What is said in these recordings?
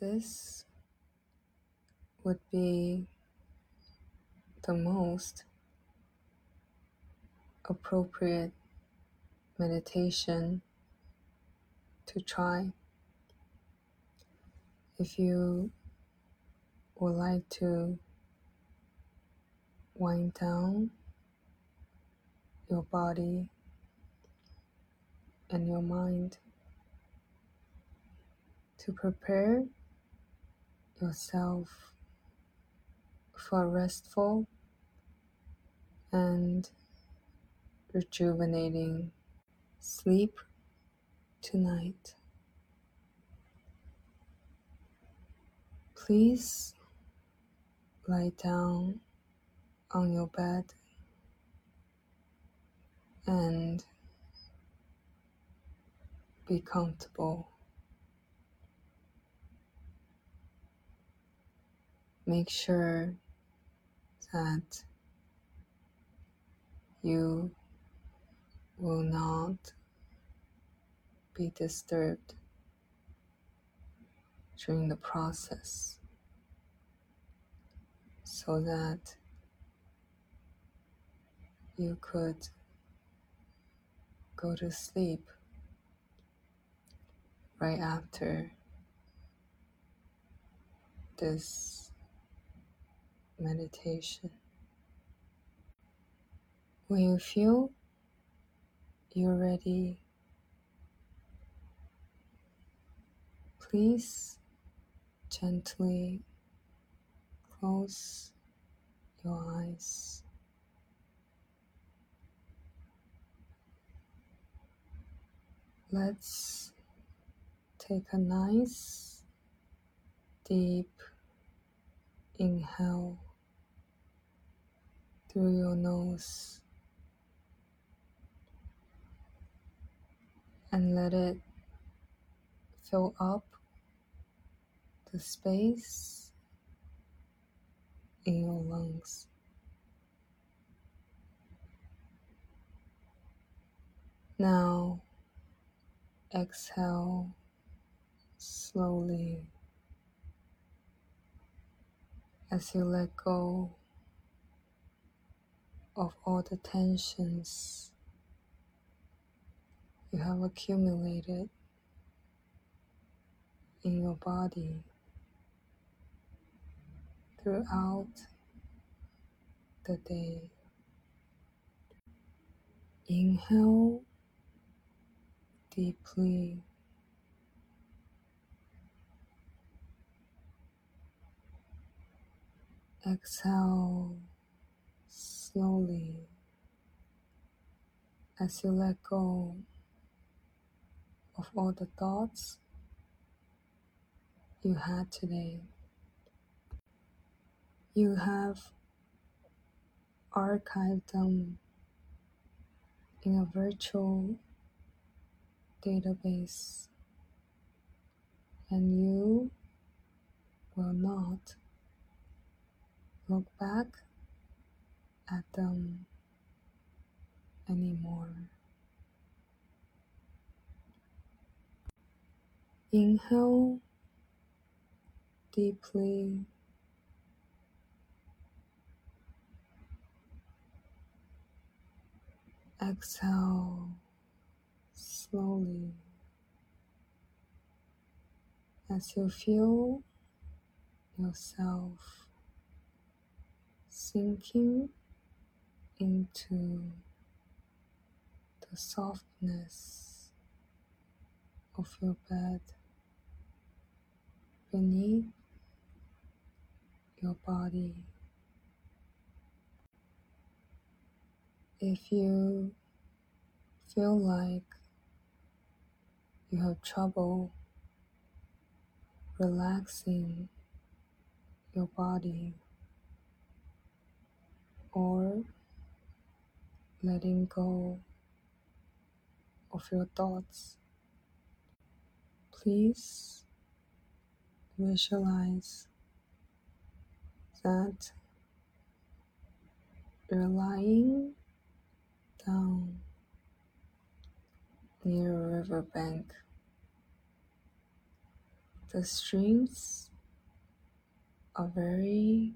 This would be the most appropriate meditation to try. If you would like to wind down your body and your mind to prepare yourself for restful and rejuvenating sleep tonight. Please lie down on your bed and be comfortable. Make sure that you will not be disturbed during the process so that you could go to sleep right after this meditation. When you feel you're ready, please gently close your eyes. Let's take a nice deep inhale through your nose and let it fill up the space in your lungs. Now exhale slowly as you let go of all the tensions you have accumulated in your body throughout the day. Inhale deeply. Exhale slowly as you let go of all the thoughts you had today. You have archived them in a virtual database, and you will not look back at them anymore. Inhale deeply. Exhale slowly as you feel yourself sinking into the softness of your bed beneath your body. If you feel like you have trouble relaxing your body or letting go of your thoughts, please visualize that you're lying down near a riverbank. The streams are very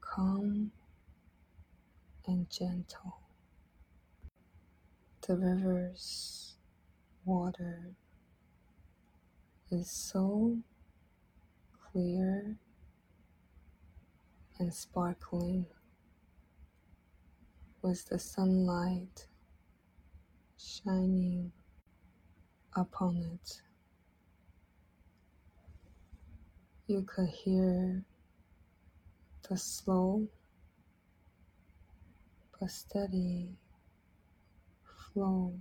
calm and gentle. The river's water is so clear and sparkling with the sunlight shining upon it. You could hear the slow but steady flow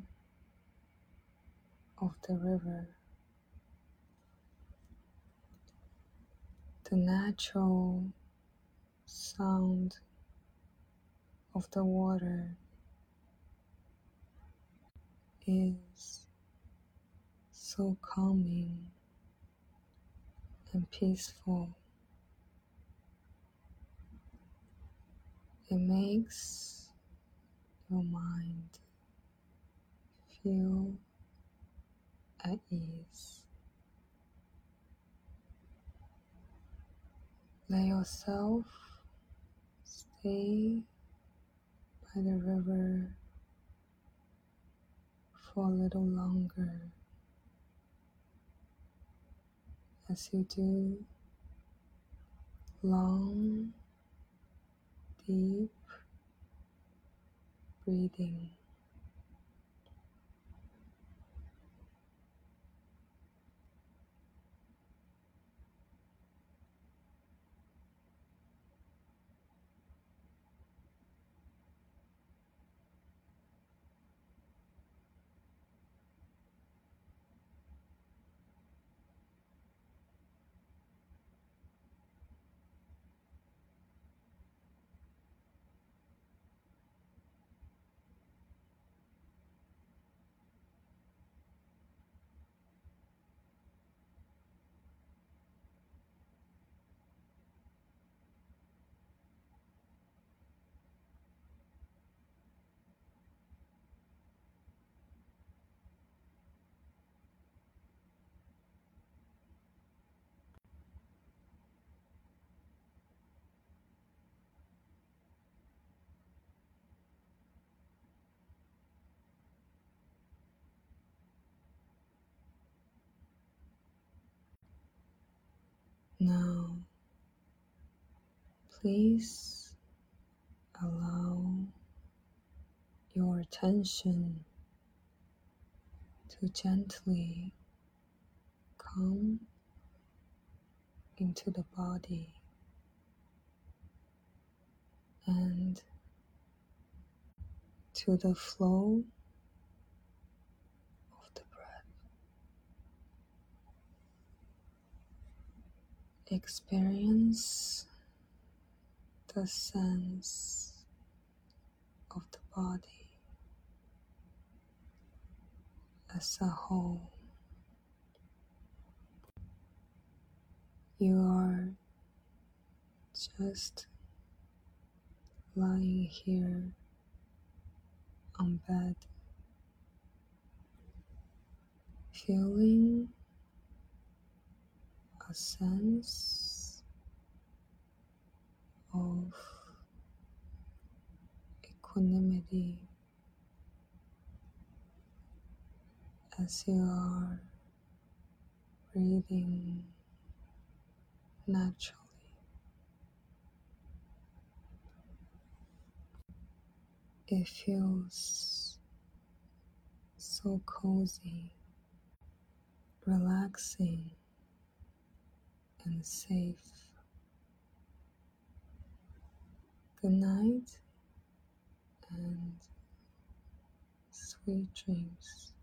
of the river. The natural sound of the water is so calming and peaceful. It makes your mind feel at ease. Let yourself stay by the river for a little longer as you do long, deep breathing. Now, please allow your attention to gently come into the body and to the flow of the breath. Experience the sense of the body as a whole. You are just lying here on bed, feeling a sense of equanimity as you are breathing naturally. It feels so cozy, relaxing, and safe. Good night and sweet dreams.